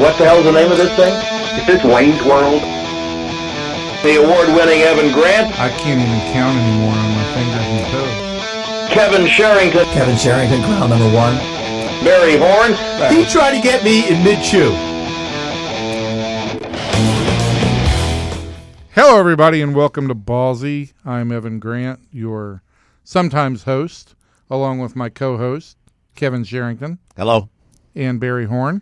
What the hell's the name of this thing? Is this Wayne's World? The award-winning Evan Grant, I can't even count anymore on my fingers and toes. Kevin Sherrington, Kevin Sherrington, ground number one. Barry Horn, He tried to get me in mid-chew. Hello, everybody, and welcome to Ballsy. I'm Evan Grant, your sometimes host, along with my co-host Kevin Sherrington Hello. and Barry Horn.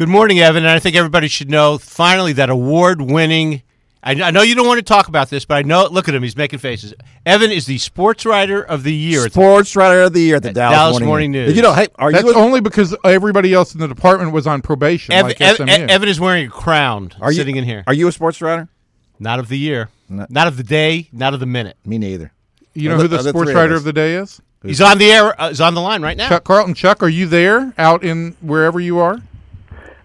Good morning, Evan. And I think everybody should know finally that award winning. I, I know you don't want to talk about this, but I know. Look at him; he's making faces. Evan is the sports writer of the year. It's- Sports Writer of the Year at the Dallas, Dallas Morning, Morning News. Did you know? Hey, are That's you? only because everybody else in the department was on probation, Ev- like Ev- SMU. Evan is wearing a crown, are you sitting in here. Are you a sports writer? not of the year, No. not of the day, not of the minute. Me neither. you know Are who the- the sports three of writer of the day is? He's on the air. Uh, he's on the line right now. Chuck Carlton. Chuck, are you there, out in wherever you are?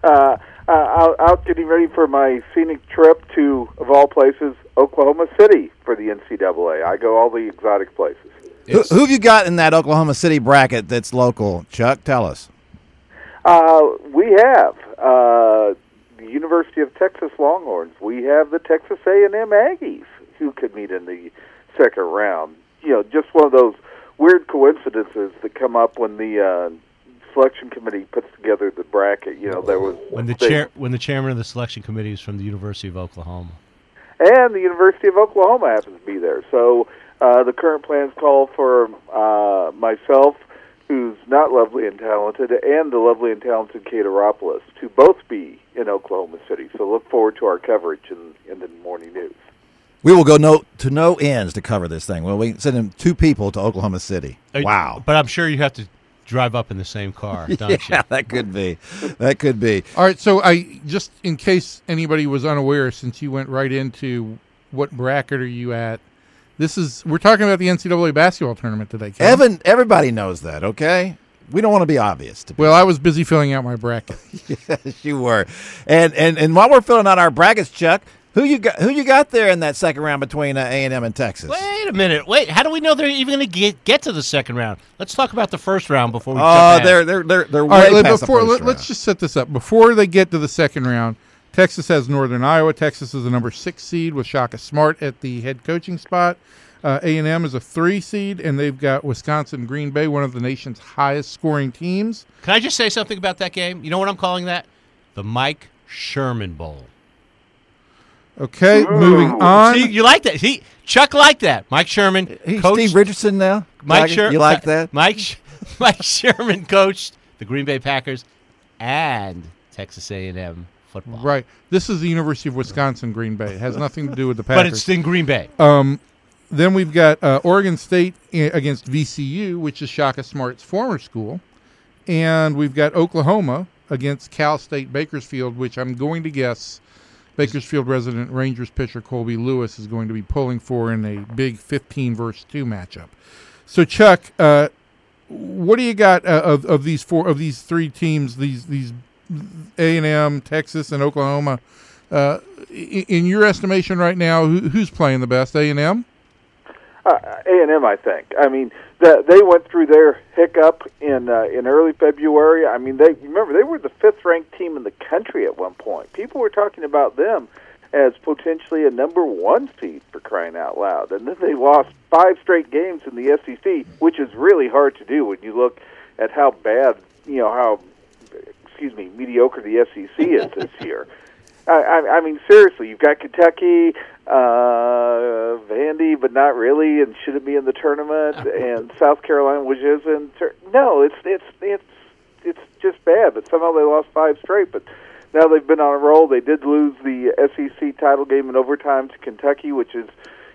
Uh, uh, out, out getting ready for my scenic trip to, of all places, Oklahoma City for the NCAA. I go all the exotic places. Who, who have you got in that Oklahoma City bracket that's local? Chuck, tell us. Uh, we have uh, the University of Texas Longhorns. We have the Texas A&M Aggies who could meet in the second round. You know, just one of those weird coincidences that come up when the uh, selection committee puts together the bracket. You know, there was When the they- chair, when the chairman of the selection committee is from the University of Oklahoma. and the University of Oklahoma happens to be there. So uh, the current plans call for uh, myself, who's not lovely and talented, and the lovely and talented Kate Hairopoulos to both be in Oklahoma City. So look forward to our coverage in, in the morning news. We will go no to no ends to cover this thing. Well, we send in two people to Oklahoma City. Wow. But I'm sure you have to drive up in the same car, don't Yeah, you? that could be. That could be. All right, so I just in case anybody was unaware, since you went right into what bracket are you at? This is we're talking about the NCAA basketball tournament today. Kevin. Evan, everybody knows that. Okay, we don't want to be obvious. To be Well, I was busy filling out my bracket. Yes, you were. And and and while we're filling out our brackets, Chuck, who you got? Who you got there in that second round between uh, A and M and Texas? Wait a minute. Wait. How do we know they're even going to get get to the second round? Let's talk about the first round before we. Oh, jump ahead. they're they're they're they're All way right, let- past before the let, first let's just set this up. Before they get to the second round, Texas has Northern Iowa. Texas is the number six seed with Shaka Smart at the head coaching spot. Uh, A and M is a three seed, and they've got Wisconsin Green Bay, one of the nation's highest scoring teams. Can I just say something about that game? You know what I'm calling that? The Mike Sherman Bowl. Okay, moving on. See, you like that? He Chuck liked that. Mike Sherman, He's coach. Steve Richardson now. Mike. You like that? Mike Mike Sherman coached the Green Bay Packers and Texas A&M football. Right. This is the University of Wisconsin Green Bay. It has nothing to do with the Packers. But it's in Green Bay. Um, then we've got uh, Oregon State against VCU, which is Shaka Smart's former school, and we've got Oklahoma against Cal State Bakersfield, which I'm going to guess Bakersfield resident Rangers pitcher Colby Lewis is going to be pulling for in a big 15 versus two matchup. So Chuck, uh, what do you got uh, of of these four of these three teams? These these A and M, Texas, and Oklahoma. Uh, in your estimation right now, who, who's playing the best? A and M. Uh, A and M, I think. I mean, the, they went through their hiccup in uh, in early February. I mean, they remember they were the fifth ranked team in the country at one point. People were talking about them as potentially a number one seed for crying out loud, and then they lost five straight games in the SEC, which is really hard to do when you look at how bad you know how excuse me mediocre the SEC is this year. I, I, I mean, seriously, you've got Kentucky, uh, Vandy, but not really, and shouldn't be in the tournament, and South Carolina, which is in. Tur- no, it's it's it's it's just bad. But somehow they lost five straight. But now they've been on a roll. They did lose the SEC title game in overtime to Kentucky, which is,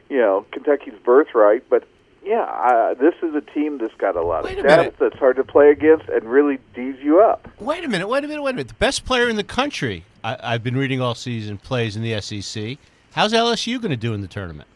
you know, Kentucky's birthright. But yeah, uh, this is a team that's got a lot Wait of depth that's hard to play against and really D's you up. Wait a minute, wait a minute, wait a minute. The best player in the country, I, I've been reading all season, plays in the SEC. How's LSU going to do in the tournament?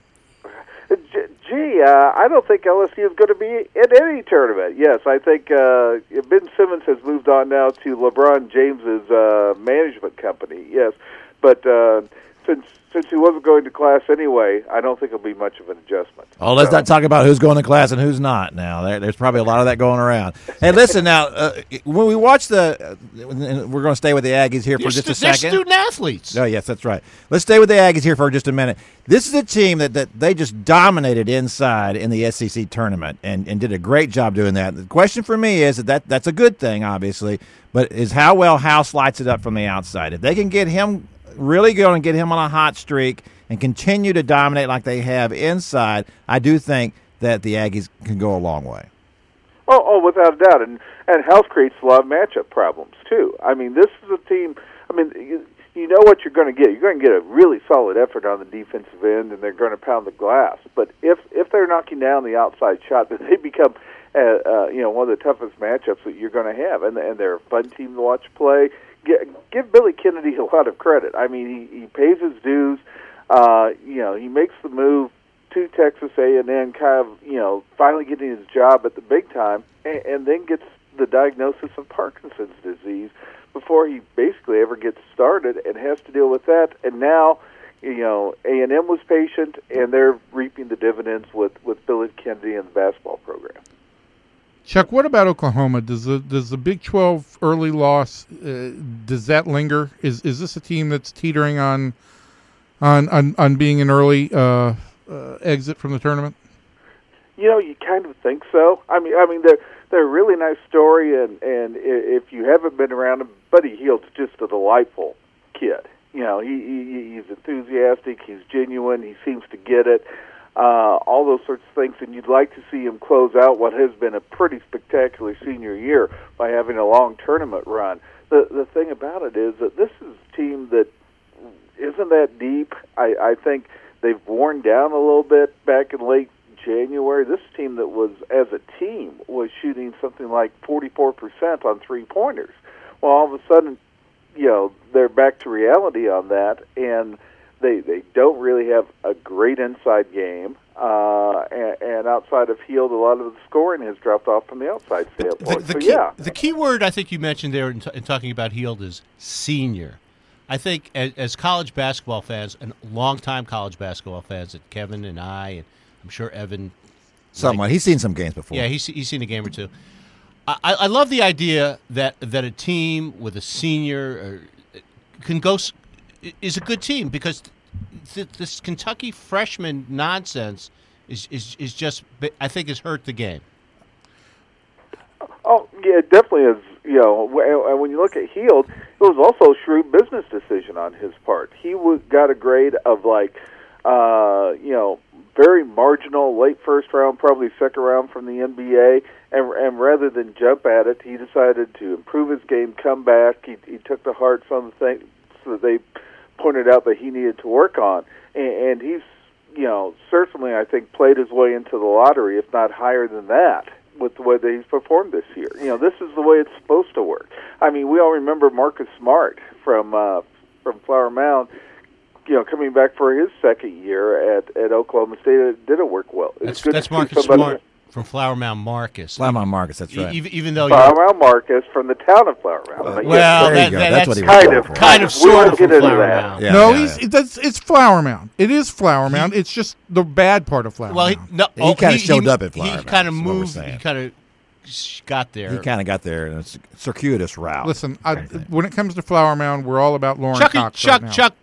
Gee, uh, I don't think LSU is going to be in any tournament. Yes, I think uh, Ben Simmons has moved on now to LeBron James's uh, management company. Yes, but uh, since since he wasn't going to class anyway, I don't think it'll be much of an adjustment. Oh, let's So- not talk about who's going to class and who's not. Now, there, there's probably a lot of that going around. Hey, listen now. Uh, when we watch the, uh, we're going to stay with the Aggies here for They're, just a stu- they're second. student athletes. Oh, yes, that's right. Let's stay with the Aggies here for just a minute. This is a team that, that they just dominated inside in the SEC tournament and, and did a great job doing that. The question for me is that, that that's a good thing, obviously, but is how well House lights it up from the outside. If they can get him really going and get him on a hot streak and continue to dominate like they have inside, I do think that the Aggies can go a long way. Oh, oh, without a doubt, and and health creates a lot of matchup problems too. I mean, this is a team. I mean, you, you know what you're going to get. You're going to get a really solid effort on the defensive end, and they're going to pound the glass. But if if they're knocking down the outside shot, then they become, uh, uh, you know, one of the toughest matchups that you're going to have. And and they're a fun team to watch play. Give, Billy Kennedy a lot of credit. I mean, he he pays his dues. Uh, you know, he makes the move to Texas A&M, kind of you know finally getting his job at the big time, and, and then gets the diagnosis of Parkinson's disease before he basically ever gets started and has to deal with that. And now, you know, A&M was patient, and they're reaping the dividends with with Billy Kennedy and the basketball program. Chuck, what about Oklahoma? Does the does the Big Twelve early loss uh, does that linger? Is is this a team that's teetering on on on, on being an early uh, uh, exit from the tournament? You know, you kind of think so. I mean, I mean, they're they're a really nice story, and and if you haven't been around him, Buddy Hield's just a delightful kid. You know, he, he he's enthusiastic, he's genuine, he seems to get it. Uh, all those sorts of things, and you'd like to see him close out what has been a pretty spectacular senior year by having a long tournament run. The the thing about it is that this is a team that isn't that deep. I, I think they've worn down a little bit back in late January. This team that was, as a team, was shooting something like 44% on three pointers. Well, all of a sudden, you know, they're back to reality on that, and they they don't really have a great inside game. Uh, and, and outside of Hield, a lot of the scoring has dropped off from the outside The, standpoint. the so key, yeah, the key word I think you mentioned there in, t- in talking about Hield is senior. I think as, as college basketball fans and longtime college basketball fans, that Kevin and I, and I'm sure Evan, Somewhat. He's seen some games before. yeah, he's, he's seen a game or two. I, I I love the idea that that a team with a senior uh, can go s- is a good team because th- this Kentucky freshman nonsense is, is is just I think has hurt the game. Oh, yeah, it definitely is. You know, and when you look at Hield, it was also a shrewd business decision on his part. He got a grade of like, uh, you know, very marginal, late first round, probably second round from the NBA, and and rather than jump at it, he decided to improve his game, come back. He he took to heart of the things that they pointed out that he needed to work on, and, and he's you know certainly I think played his way into the lottery, if not higher than that with the way that he's performed this year. You know, this is the way it's supposed to work. I mean, we all remember Marcus Smart from uh, from Flower Mound. You know, coming back for his second year at, at Oklahoma State, it didn't work well. It's That's good that's Marcus Smart from Flower Mound Marcus. Slam on Marcus. That's right. Even, even though Flower Mound Marcus from the town of Flower Mound. But uh, yes, well, There you that, that- That's that's, what he was kind of, for. kind of We sort won't of get from into Flower that. Mound. Yeah, no, yeah, he's yeah. it, that's it's Flower Mound. It is Flower Mound. It's just the bad part of Flower Well, he, Mound. no, He oh, kinda showed up at He Flower Mound, He kind of is what we're moved. He kind of got there. He kind of got there in a c- circuitous route. Listen, I, when it comes to Flower Mound, we're all about Lauren Chuck, Cox Chuck, right now. Chuck,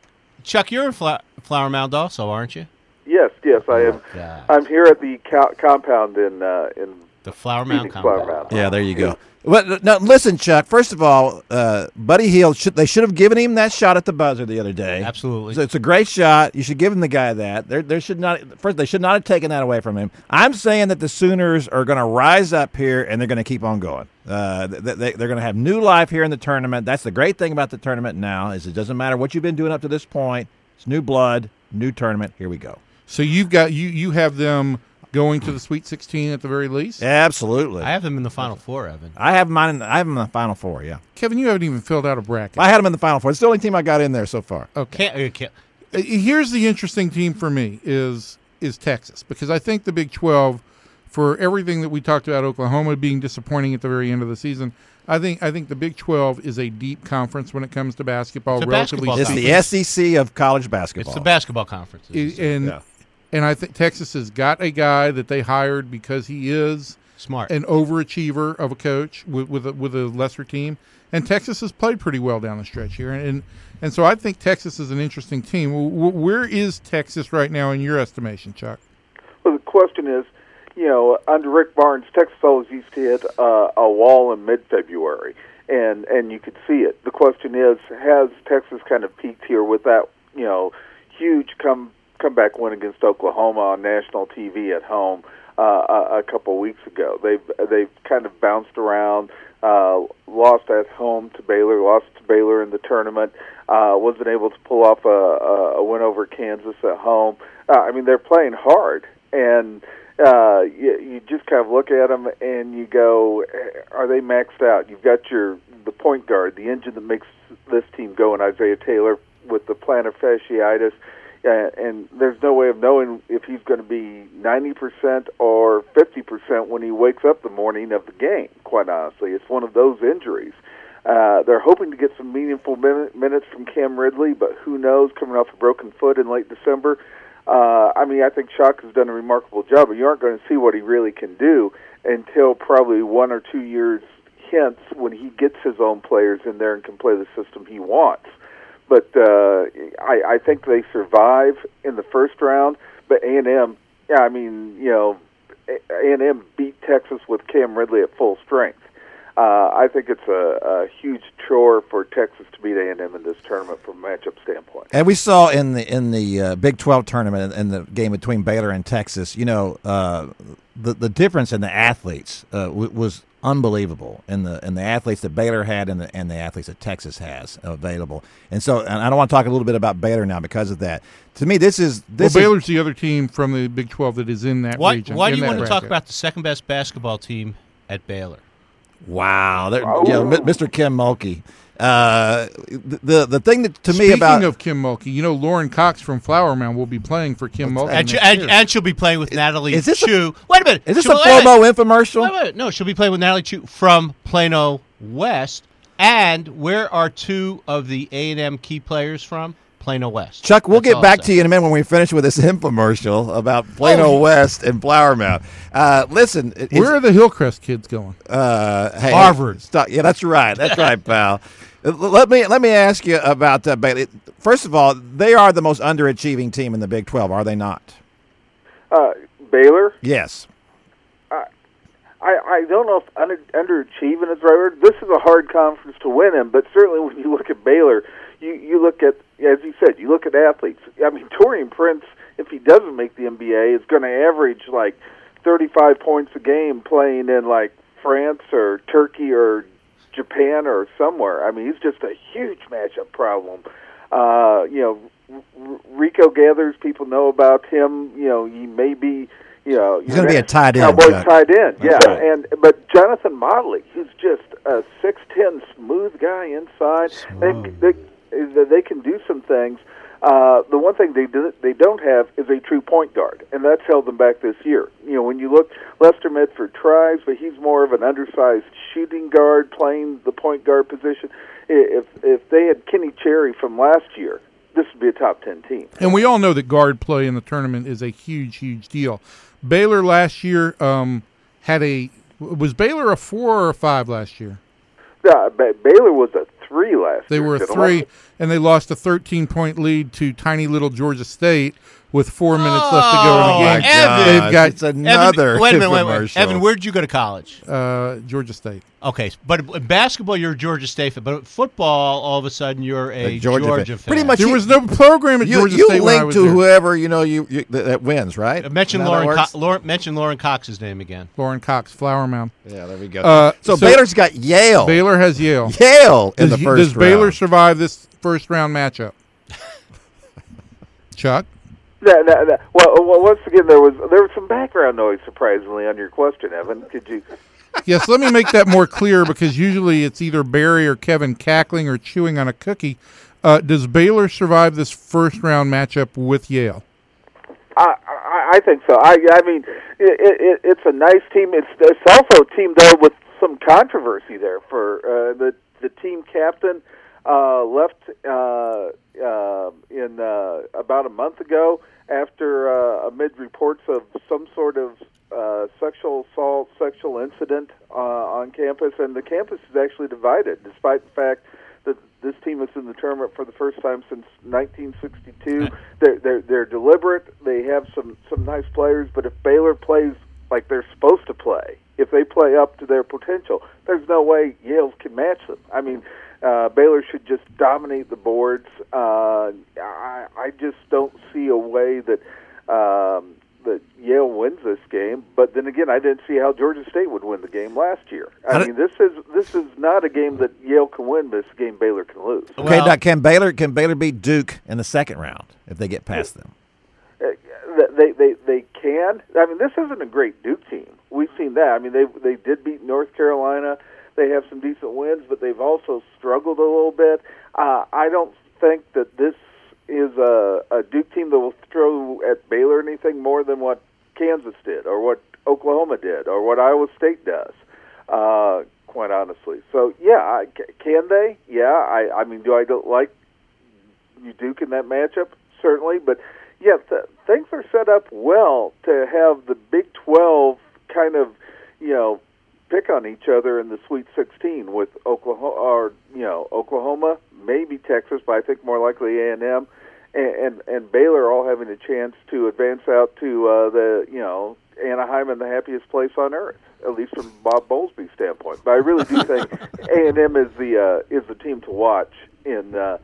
Chuck, you're in Fla- Flower Mound also, aren't you? Yes, yes, I am. God. I'm here at the co- compound in uh, in The Flower Mound Phoenix Flower compound. Mound. Yeah, there you go. Well, now listen, Chuck. First of all, uh, Buddy Hield should they should have given him that shot at the buzzer the other day. Absolutely. It's, it's a great shot. You should give him the guy that. There, there should not. First, they should not have taken that away from him. I'm saying that the Sooners are going to rise up here and they're going to keep on going. Uh, they, they, they're going to have new life here in the tournament. That's the great thing about the tournament now is it doesn't matter what you've been doing up to this point. It's new blood, new tournament. Here we go. So you've got you you have them going to the Sweet 16 at the very least. Absolutely. I have them in the Final Four, Evan. I have mine. In, I have them in the final four. Yeah, Kevin, you haven't even filled out a bracket. I had them in the final four. It's the only team I got in there so far. Okay. Can't, uh, can't, Uh, Here's the interesting team for me is is Texas because I think the Big 12 for everything that we talked about Oklahoma being disappointing at the very end of the season, I think I think the Big Twelve is a deep conference when it comes to basketball. It's a relatively basketball It's the SEC of college basketball. It's the basketball conference. as you I- said. and Yeah. And I think Texas has got a guy that they hired because he is Smart. an overachiever of a coach with with a, with a lesser team, and Texas has played pretty well down the stretch here, and and so I think Texas is an interesting team. W- w- Where is Texas right now in your estimation, Chuck? Well, the question is, you know, under Rick Barnes, Texas always used to hit uh, a wall in mid-February, and and you could see it. The question is, has Texas kind of peaked here with that, you know, huge come comeback win against Oklahoma on national TV at home uh, a, a couple weeks ago? They've they've kind of bounced around. Uh, lost at home to Baylor, lost to Baylor in the tournament, uh, wasn't able to pull off a, a, a win over Kansas at home. Uh, I mean, they're playing hard, and uh, you, you just kind of look at them and you go, are they maxed out? You've got your the point guard, the engine that makes this team go, and Isaiah Taylor with the plantar fasciitis. Uh, and there's no way of knowing if he's going to be 90% or 50% when he wakes up the morning of the game, quite honestly. It's one of those injuries. Uh, they're hoping to get some meaningful min- minutes from Cam Ridley, but who knows, coming off a broken foot in late December. Uh, I mean, I think Shock has done a remarkable job, but you aren't going to see what he really can do until probably one or two years hence when he gets his own players in there and can play the system he wants. But uh, I, I think they survive in the first round. But A and M, yeah, I mean, you know, A and M beat Texas with Cam Ridley at full strength. Uh, I think it's a, a huge chore for Texas to beat A and M in this tournament from a matchup standpoint. And we saw in the in the uh, Big Twelve tournament in the game between Baylor and Texas, you know, uh, the the difference in the athletes uh, was unbelievable in the in the athletes that Baylor had and the and the athletes that Texas has available. And so, and I don't want to talk a little bit about Baylor now because of that. To me, this is Well, this is, Baylor's the other team from the Big Twelve that is in that why region. why do you that want to talk about the second best basketball team at Baylor? wow. There- Oh. you know, Mr. Kim Mulkey. Uh, the, the the thing that to Speaking me about of Kim Mulkey, you know Lauren Cox from Flower Mound will be playing for Kim Mulkey. And, she, and, and, she'll be playing with Natalie is this a- Chou. wait a minute. is this She'll- a wait infomercial? Wait, wait, no, she'll be playing with Natalie Chou from Plano West. And where are two of the A and M key players from? Plano West. Chuck, we'll That's get back to you in a minute when we finish with this infomercial about Plano Oh. West and Flower Mound. Uh, listen, it- Where are the Hillcrest kids going? uh, hey, Harvard. Stop. Yeah, that's right. That's right, pal. Uh, Let me let me ask you about uh, Baylor. First of all, they are the most underachieving team in the Big Twelve, are they not? Uh, Baylor, Yes. I, I don't know if under, underachieving is the right word. This is a hard conference to win in, but certainly when you look at Baylor, you, you look at, as you said, you look at athletes. I mean, Taurean Prince, if he doesn't make the NBA, is going to average like 35 points a game playing in like France or Turkey or Japan or somewhere. I mean, he's just a huge matchup problem. Uh, you know, R- Rico Gathers, people know about him. You know, he may be, you know, He's gonna be a tight end, Cowboys Chuck. tight end, yeah. Right. And but Jonathan Motley, he's just a six ten smooth guy inside. They, they they can do some things. Uh, the one thing they do, they don't have is a true point guard, and that's held them back this year. You know, when you look, Lester Medford tries, but he's more of an undersized shooting guard playing the point guard position. If if they had Kenny Chery from last year, this would be a top ten team. And we all know that guard play in the tournament is a huge, huge deal. Baylor last year um, had a was Baylor a four or a five last year? Ba- Baylor was a three last They year. were a three, and they lost a 13 point lead to tiny little Georgia State with four minutes left to go in Oh, the game. Evan. They've got it's another Evan, wait a minute, wait a minute. infomercial. Evan, where did you go to college? uh, Georgia State. Okay, but in basketball, you're a Georgia State fan. But football, all of a sudden, you're a, A Georgia Georgia, fan. fan. Pretty much There You- was no program at you Georgia you State when I link was to there. whoever you know you, you that, that wins, right? Uh, Mention Isn't that how Lauren, it Co- Lauren. Mention Lauren Cox's name again. Lauren Cox, Flower Mound. Yeah, there we go. Uh, so, so- Baylor's got Yale. Baylor has Yale. Yale in Does, the first does Baylor survive this first round matchup? Chuck, No, no, no. Well, well, once again, there was there was some background noise, surprisingly, on your question, Evan. Could you? yes. Let me make that more clear because usually it's either Barry or Kevin cackling or chewing on a cookie. Uh, does Baylor survive this first round matchup with Yale? I, I, I think so. I, I mean, it, it, it's a nice team. It's it's also a team though with some controversy there for uh, the the team captain uh, left uh, uh, in uh, about a month ago after uh, amid reports of some sort of uh, sexual assault, sexual incident uh, on campus, and the campus is actually divided, despite the fact that this team is in the tournament for the first time since 1962. They're, they're they're deliberate. They have some some nice players, but if Baylor plays like they're supposed to play, if they play up to their potential, there's no way Yale can match them. I mean, uh, Baylor should just dominate the boards. Uh, I, I just don't see a way that um, that Yale wins this game. But then again, I didn't see how Georgia State would win the game last year. I How mean, this is this is not a game that Yale can win. This game Baylor can lose. Okay, Well- now can Baylor can Baylor beat Duke in the second round if they get past them? Uh, they they they can. I mean, this isn't a great Duke team. We've seen that. I mean, they they did beat North Carolina. They have some decent wins, but they've also struggled a little bit. Uh, I don't think that this is a, a Duke team that will throw at Baylor anything more than what Kansas did, or what Oklahoma did, or what Iowa State does. Uh, quite honestly, so yeah, I, can they? Yeah, I I mean, do I like you Duke in that matchup? Certainly, but yeah, th- things are set up well to have the Big 12 kind of, you know, pick on each other in the Sweet 16 with Oklahoma, or you know, Oklahoma, maybe Texas, but I think more likely A&M, and and, and Baylor all having a chance to advance out to uh, the, you know, Anaheim and the happiest place on earth, at least from Bob Bowlesby's standpoint. But I really do think A&M is the uh, is the team to watch in uh,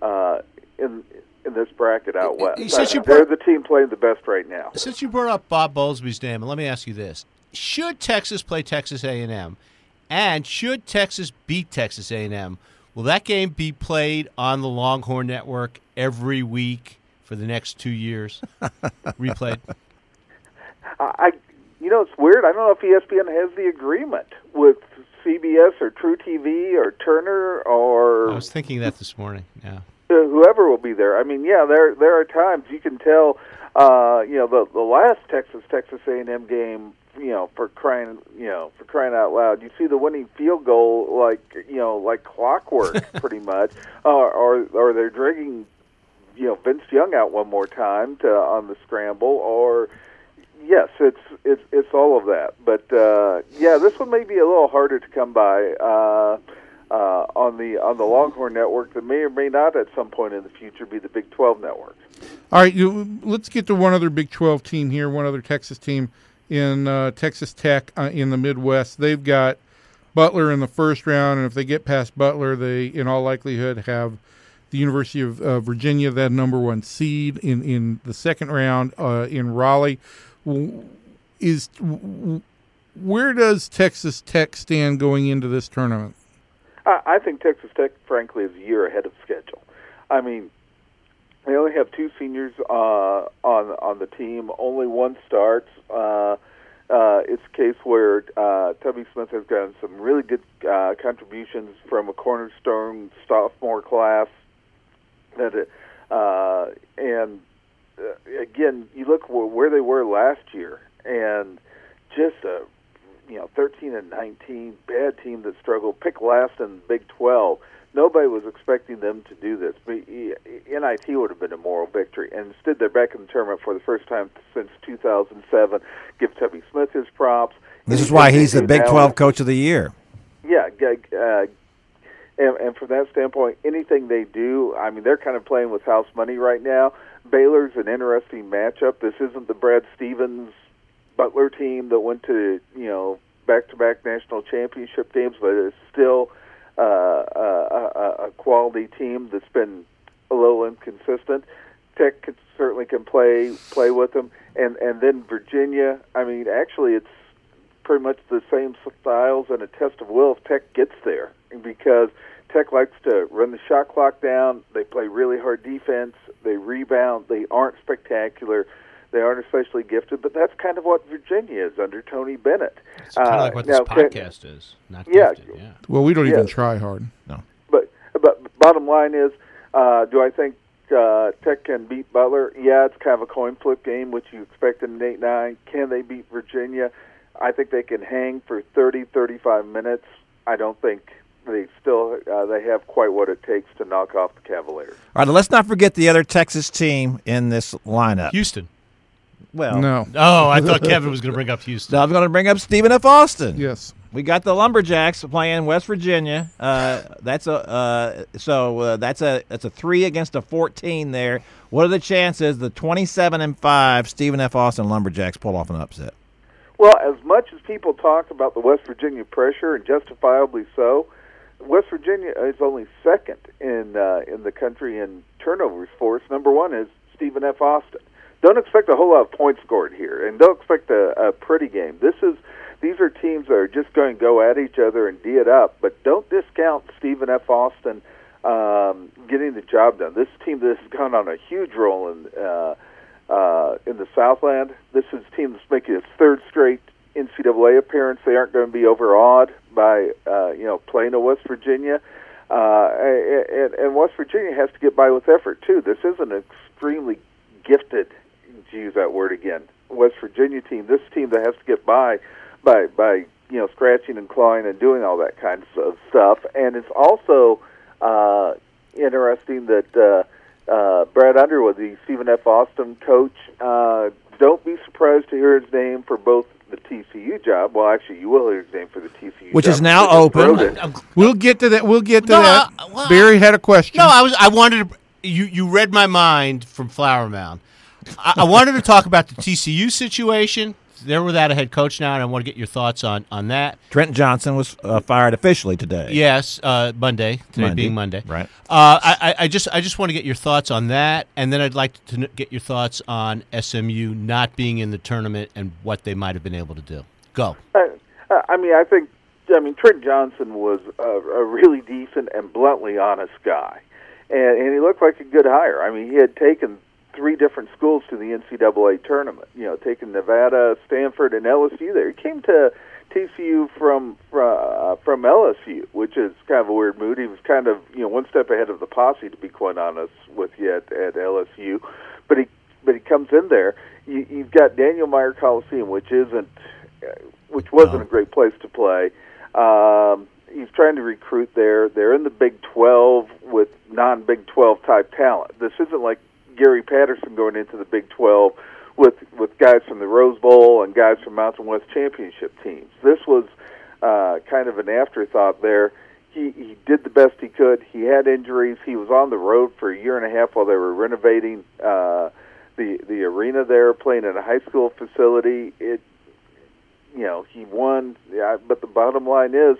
uh, in in this bracket out west. Since you They're brought- the team playing the best right now. Since you brought up Bob Bowlesby's name, let me ask you this: Should Texas play Texas A&M, and should Texas beat Texas A&M? Will that game be played on the Longhorn Network every week for the next two years? Replayed. I, I- you know, it's weird. I don't know if ESPN has the agreement with CBS or truTV or Turner or I was thinking that this morning. Yeah. uh, whoever will be there. I mean, yeah, there there are times you can tell. Uh, you know, the the last Texas Texas A and M game. You know, for crying, you know, for crying out loud, you see the winning field goal like you know, like clockwork, pretty much, uh, or or they're dragging, you know, Vince Young out one more time to on the scramble, or yes, it's it's it's all of that. But uh, yeah, this one may be a little harder to come by uh, uh, on the on the Longhorn network that may or may not at some point in the future be the Big Twelve network. All right, you, let's get to one other Big 12 team here, one other Texas team in uh, Texas Tech uh, in the Midwest. They've got Butler in the first round, and if they get past Butler, they, in all likelihood, have the University of uh, Virginia, that number one seed in, in the second round uh, in Raleigh. Is where does Texas Tech stand going into this tournament? I, I think Texas Tech, frankly, is a year ahead of schedule. I mean, they only have two seniors uh, on on the team. Only one starts. Uh, uh, it's a case where uh, Tubby Smith has gotten some really good uh, contributions from a cornerstone sophomore class. That uh, and uh, again, you look where they were last year, and just a you know 13 and 19 bad team that struggled, picked last in Big 12. Nobody was expecting them to do this. But NIT would have been a moral victory, and instead they're back in the tournament for the first time since 2007. Give Tubby Smith his props. This is why he's the Big 12 Coach of the Year. yeah, uh, and, and from that standpoint, anything they do, I mean, they're kind of playing with house money right now. Baylor's an interesting matchup. This isn't the Brad Stevens Butler team that went to you know back-to-back national championship games, but it's still uh, a, a, quality team that's been a little inconsistent. Tech could, certainly can play play with them, and and then Virginia. I mean, actually, it's pretty much the same styles and a test of will if Tech gets there because Tech likes to run the shot clock down. They play really hard defense. They rebound. They aren't spectacular. They aren't especially gifted, but that's kind of what Virginia is under Tony Bennett. It's kind of Uh, like what this now, can- podcast is. Not Yeah. gifted. Yeah. Well, we don't even try hard. No. But but bottom line is, uh, do I think uh, Tech can beat Butler? Yeah, it's kind of a coin flip game, which you expect in an eight nine. Can they beat Virginia? I think they can hang for 30, 35 minutes. I don't think they still uh, they have quite what it takes to knock off the Cavaliers. All right, let's not forget the other Texas team in this lineup. Houston. Well, No. Oh, I thought Kevin was going to bring up Houston. now I'm going to bring up Stephen F. Austin. Yes. We got the Lumberjacks playing West Virginia. Uh, that's a uh, so uh, that's a that's a three against a fourteen there. What are the chances the twenty-seven and five Stephen F. Austin Lumberjacks pull off an upset? Well, as much as people talk about the West Virginia pressure, and justifiably so, West Virginia is only second in uh, in the country in turnovers force. Number one is Stephen F. Austin. Don't expect a whole lot of points scored here, and don't expect a, a pretty game. This is these are teams that are just going to go at each other and d it up. But don't discount Stephen F. Austin um, getting the job done. This team that has gone on a huge roll in uh, uh, in the Southland. This is a team that's making its third straight NCAA appearance. They aren't going to be overawed by uh, you know playing at West Virginia. Uh, and, and West Virginia has to get by with effort too. This is an extremely gifted, to use that word again, West Virginia team. This team that has to get by by by you know scratching and clawing and doing all that kind of stuff. And it's also uh, interesting that uh, uh, Brad Underwood, the Stephen F. Austin coach, uh, don't be surprised to hear his name for both the TCU job. Well, actually, you will hear his name for the TCU, Which job. is now open. wrote it. I'm- We'll get to that. We'll get to No, that. uh, well, Barry had a question. No, I was. I wanted to. You you read my mind from Flower Mound. I, I wanted to talk about the TCU situation. They're without a head coach now, and I want to get your thoughts on on that. Trent Johnson was uh, fired officially today. Yes, uh, Monday. Today Monday, being Monday. right. Uh, I, I- I just I just want to get your thoughts on that, and then I'd like to get your thoughts on SMU not being in the tournament and what they might have been able to do. Go. Uh, I mean, I think, I mean, Trent Johnson was a, a really decent and bluntly honest guy, and and he looked like a good hire. I mean, he had taken three different schools to the NCAA tournament. You know, taken Nevada, Stanford, and LSU. There, he came to TCU from from, uh, from LSU, which is kind of a weird mood. He was kind of you know one step ahead of the posse, to be quite honest with you at, at LSU, but he but he comes in there. You, you've got Daniel Meyer Coliseum, which isn't uh, which wasn't No. a great place to play. Um, he's trying to recruit there. They're in the Big 12 with non Big 12 type talent. This isn't like Gary Patterson going into the Big 12 with with guys from the Rose Bowl and guys from Mountain West championship teams. This was uh, kind of an afterthought there. He he did the best he could. He had injuries. He was on the road for a year and a half while they were renovating uh, the the arena there, playing in a high school facility. It you know he won, yeah, but the bottom line is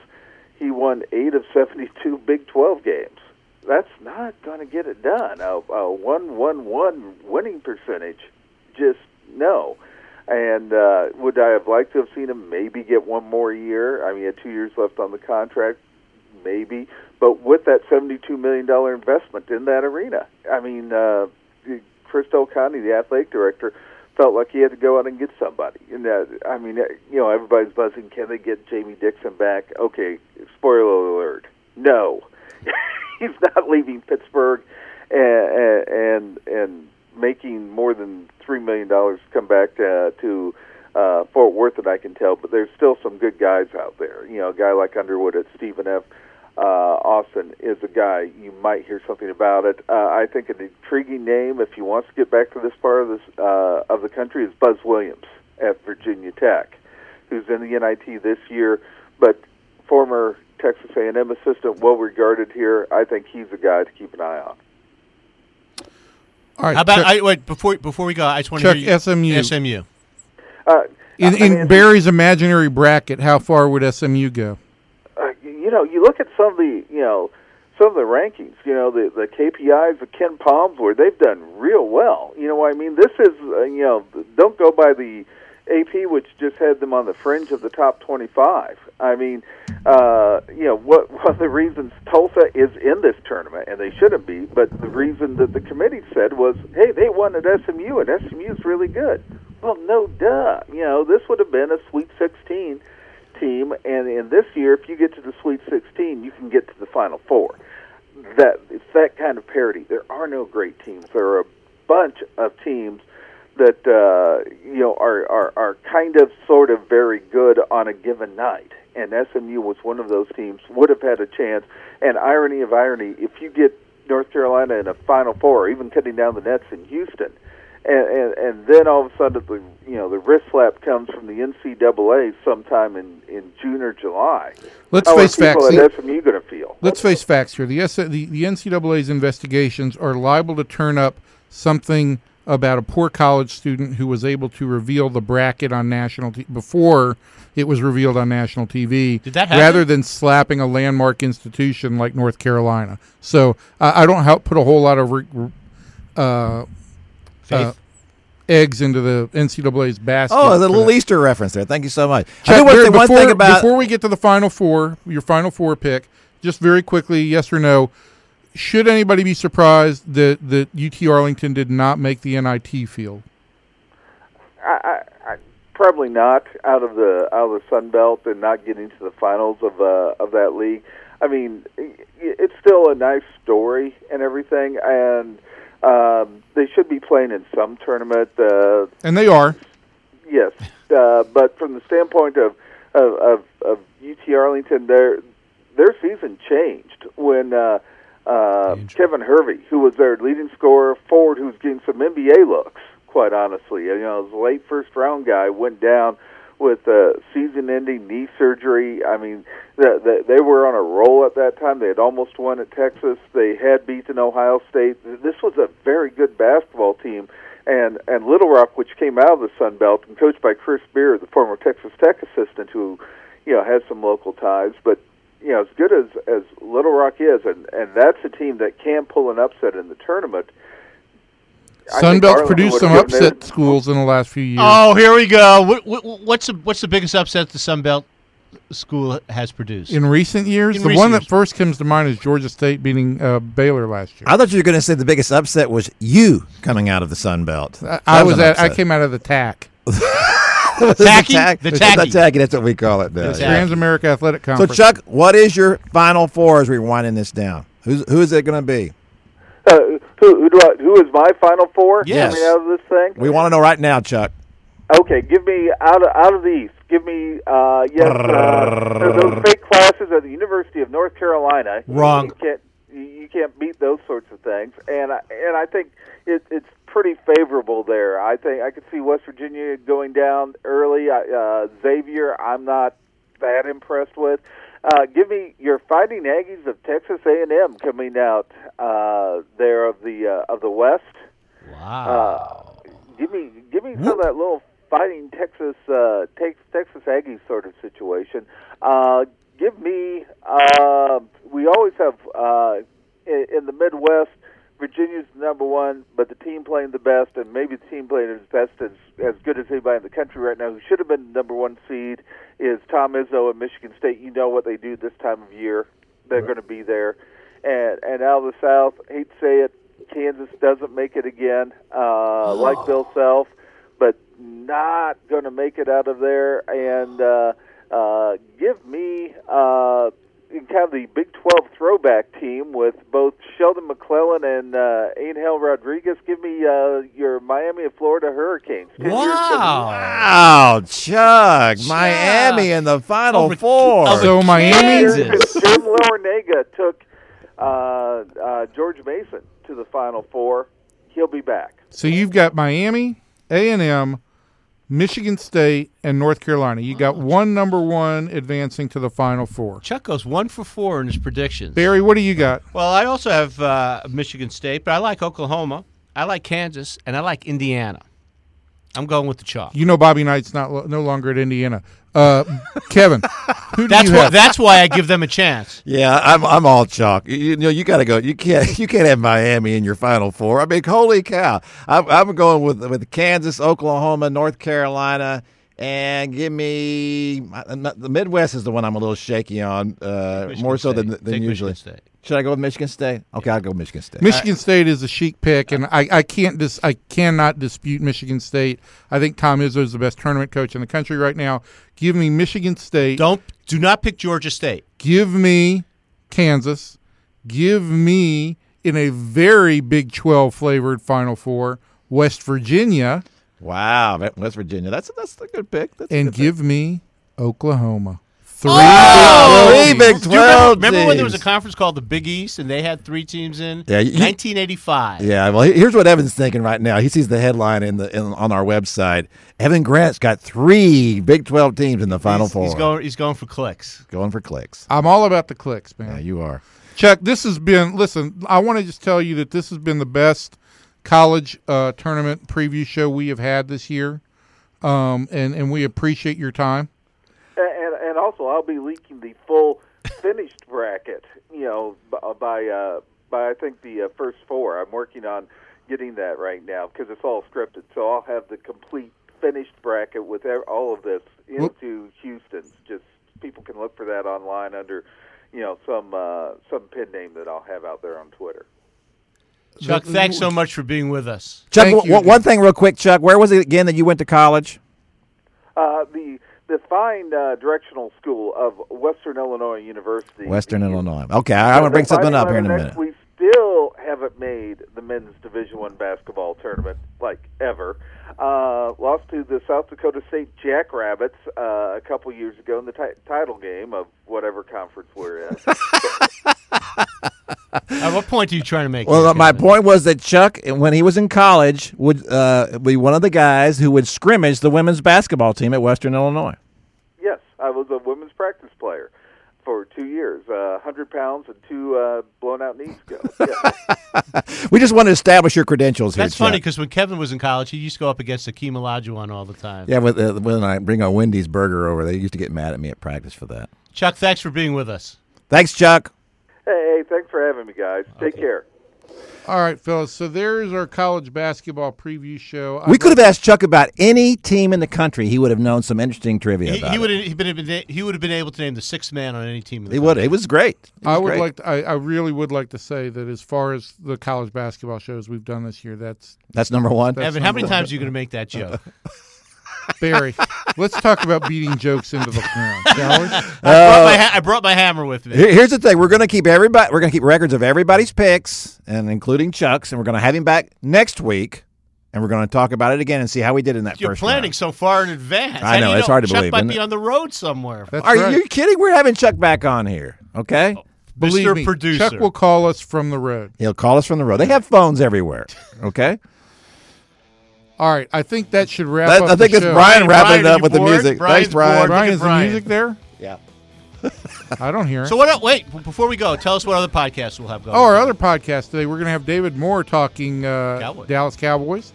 he won eight of seventy-two Big Twelve games. That's not going to get it done. A, a one-one-one winning percentage, just no. And uh, would I have liked to have seen him maybe get one more year? I mean, he had two years left on the contract, maybe. But with that seventy-two million dollar investment in that arena, I mean, uh, Chris Del the athletic director, felt like he had to go out and get somebody. And uh, I mean, you know, everybody's buzzing. Can they get Jamie Dixon back? Okay, spoiler alert: no, he's not leaving Pittsburgh, and and and making more than three million dollars come back to, to uh, Fort Worth that I can tell. But there's still some good guys out there. You know, a guy like Underwood at Stephen F. Uh, Austin is a guy you might hear something about it. Uh, I think an intriguing name, if he wants to get back to this part of this uh, of the country, is Buzz Williams at Virginia Tech, who's in the NIT this year, but former Texas A&M assistant, well regarded here. I think he's a guy to keep an eye on. All right. How about Chuck, I, wait before before we go? I just want Chuck, to hear you, SMU. SMU. Uh, in, I in mean, Barry's imaginary bracket, how far would SMU go? uh, you know, you look at some of the, you know, some of the rankings, you know, the the KPIs of KenPoms where they've done real well. You know what I mean? This is, uh, you know, don't go by the AP, which just had them on the fringe of the top 25. I mean, uh, you know, what one of the reasons Tulsa is in this tournament, and they shouldn't be, but the reason that the committee said was, hey, they won at SMU, and SMU is really good. Well, no, duh. You know, this would have been a Sweet 16 team, and in this year, if you get to the Sweet 16, you can get to the Final Four. That it's that kind of parity. There are no great teams. There are a bunch of teams that uh, you know are, are are kind of sort of very good on a given night. And SMU was one of those teams would have had a chance. And irony of irony, if you get North Carolina in a Final Four, or even cutting down the nets in Houston, and, and and then all of a sudden the you know the wrist slap comes from the NCAA sometime in in June or July. Let's How face are people facts. at SMU going to feel? Let's face facts here. The, S- the the NCAA's investigations are liable to turn up something about a poor college student who was able to reveal the bracket on national t- before it was revealed on national TV. Did that happen? rather than slapping a landmark institution like North Carolina? So I I don't help put a whole lot of re- uh, uh, eggs into the NCAA's basket. Oh, a little. Easter reference there. Thank you so much. I Chuck, think one, Barry, thing, one before, thing about before we get to the final four, your final four pick, just very quickly, yes or no, should anybody be surprised that that UT Arlington did not make the NIT field? I, I, I probably not out of the out of the Sun Belt and not getting to the finals of uh, of that league. I mean, it's still a nice story and everything, and um, they should be playing in some tournament. Uh, And they are. yes, uh, but from the standpoint of of, of, of UT Arlington, their their season changed when uh, uh, Kevin Hervey, who was their leading scorer, forward, who's getting some NBA looks. Quite honestly, you know, his late first round guy went down with uh, season-ending knee surgery. I mean, the, the, they were on a roll at that time. They had almost won at Texas. They had beaten Ohio State. This was a very good basketball team and and Little Rock, which came out of the Sun Belt and coached by Chris Beard, the former Texas Tech assistant, who you know has some local ties. But you know, as good as as Little Rock is, and and that's a team that can pull an upset in the tournament. I think Sunbelt produced some have given upset schools in the last few years. Oh, here we go. What, what, what's the what's the biggest upset the Sun Belt school has produced? In recent years, In the recent one years. that first comes to mind is Georgia State beating uh, Baylor last year. I thought you were going to say the biggest upset was you coming out of the Sun Belt. I, I was an at. I came out of the TAC, Tacky? tack- The the tacky. tacky. That's what we call it. Now. The yeah. Trans America Athletic Conference. So Chuck, what is your final four as we're winding this down? Who's who is it going to be? Uh, who who, do I, who is my final four Yes. coming out of this thing? We want to know right now, Chuck. Okay, give me out of out of the East. Give me uh, yes, uh, those fake classes at the University of North Carolina. Wrong. You can't you you can't beat those sorts of things, and I, and I think it, it's pretty favorable there. I think I could see West Virginia going down early. I- Uh, Xavier, I'm not that impressed with. Uh, give me your Fighting Aggies of Texas A&M coming out uh, there of the uh, of the West. wow. Uh, give me give me some of that little fighting Texas uh, Tex Texas Aggies sort of situation. Uh, give me. Uh, we always have uh, in, in the Midwest. Virginia's number one, but the team playing the best, and maybe the team playing as best as as good as anybody in the country right now, who should have been number one seed, is Tom Izzo at Michigan State. You know what they do this time of year; they're going to be there. And and out of the South, hate to say it, Kansas doesn't make it again, uh, like Bill Self, but not going to make it out of there. And uh, uh, give me uh, kind of the Big 12 throwback team with both Sheldon McClellan and uh, Angel Rodriguez. Give me uh, your Miami of Florida Hurricanes. Ten years from- Wow. Wow, Chuck, Miami in the Final Over- Four. over So Miami- Jim Larrañaga took uh, uh, George Mason to the Final Four. He'll be back. So you've got Miami, A and M, Michigan State, and North Carolina. You got one number one advancing to the Final Four. Chuck goes one for four in his predictions. Barry, what do you got? Well, I also have uh, Michigan State, but I like Oklahoma. I like Kansas, and I like Indiana. I'm going with the chalk. You know Bobby Knight's not lo- no longer at Indiana. Uh, Kevin, who do That's you why. have? That's why I give them a chance. Yeah, I'm I'm all chalk. You, you know, you got to go. You can't you can't have Miami in your Final Four. I mean, holy cow! I'm, I'm going with with Kansas, Oklahoma, North Carolina, and give me the Midwest is the one I'm a little shaky on, uh, more so State. than than Take usually. Michigan State. Should I go with Michigan State? Okay, I'll go with Michigan State. Michigan State is a chic pick, and I, I can't dis, I cannot dispute Michigan State. I think Tom Izzo is the best tournament coach in the country right now. Give me Michigan State. Don't do not pick Georgia State. Give me Kansas. Give me in a very Big Twelve flavored Final Four West Virginia. Wow, West Virginia. That's that's a good pick. That's and good pick. give me Oklahoma. Three Oh, Big three 12 Big teams. Do you remember, 12 remember when there was a conference called the Big East and they had three teams in? Yeah, you- 1985. Yeah, well, here's what Evan's thinking right now. He sees the headline in the in, on our website. Evan Grant's got three Big Twelve teams in the Final he's, Four. He's going. He's going for clicks. Going for clicks. I'm all about the clicks, man. Yeah, you are. Chuck, this has been. Listen, I want to just tell you that this has been the best college uh, tournament preview show we have had this year, um, and and we appreciate your time. And, and also, I'll be leaking the full finished bracket. You know, by uh, by I think the uh, first four. I'm working on getting that right now because it's all scripted. So I'll have the complete finished bracket with all of this into Houston's. Just people can look for that online under, you know, some uh, some pin name that I'll have out there on Twitter. Chuck, thanks so much for being with us. Chuck, Thank w- you. one- one thing real quick, Chuck. Where was it again that you went to college? Uh, the the fine uh, directional school of Western Illinois University. Western Illinois. Okay, I, I'm going to bring something up here in a minute. We still haven't made the men's Division One basketball tournament like ever. Uh, lost to the South Dakota State Jackrabbits uh, a couple years ago in the ti- title game of whatever conference we're in. At what point are you trying to make? Well, here, uh, my Kevin? point was that Chuck, when he was in college, would uh, be one of the guys who would scrimmage the women's basketball team at Western Illinois. yes, I was a women's practice player for two years, uh, 100 pounds and two uh, blown out knees skills. Yes. We just want to establish your credentials here. That's funny because when Kevin was in college, he used to go up against Akeem Olajuwon all the time. Yeah, with, uh, when I bring a Wendy's burger over, they used to get mad at me at practice for that. Chuck, thanks for being with us. Thanks, Chuck. Hey, hey, thanks for having me, guys. Take care. All right, fellas. So there's our college basketball preview show. We could have asked Chuck about any team in the country. He would have known some interesting trivia He, about he would have been he would have been able to name the sixth man on any team. In the He would. It was great. It I would great. like. To, I, I really would like to say that as far as the college basketball shows we've done this year, that's That's number one. That's Evan, how many number times are you going to make that joke? Barry. let's talk about beating jokes into the ground, shall we? Uh, I, brought my ha- I brought my hammer with me. Here- Here's the thing: we're going to keep everybody. We're going to keep records of everybody's picks, and including Chuck's, and we're going to have him back next week, and we're going to talk about it again and see how we did in that You're first planning round. so far in advance. I How do know, you it's hard to Chuck believe, might isn't be it? on the road somewhere. That's Are right. you kidding? We're having Chuck back on here. Okay, oh, Believe Mr. me, Producer. Chuck will call us from the road. he'll call us from the road. They have phones everywhere. Okay, All right, I think that should wrap That- up. I think the it's show. Brian wrapping Brian, it up you with the music. Brian's Thanks, Brian. bored. Brian, Look at is the music there? Yeah. I don't hear it. So what? el- Wait, before we go, tell us what other podcasts we'll have going. Oh, our other podcast today, we're going to have David Moore talking uh, Cowboys. Dallas Cowboys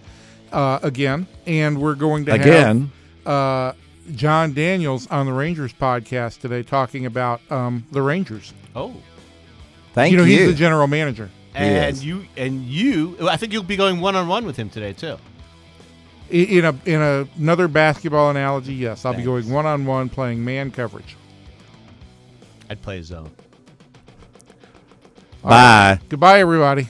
uh, again, and we're going to Again. have uh, Jon Daniels on the Rangers podcast today talking about um, the Rangers. Oh, Thank you you. know, he's the general manager. and you and you. I think you'll be going one on one with him today too in a in a, another basketball analogy, yes, I'll Thanks. be going one on one playing man coverage. I'd play zone. All Bye. Right. Goodbye, everybody.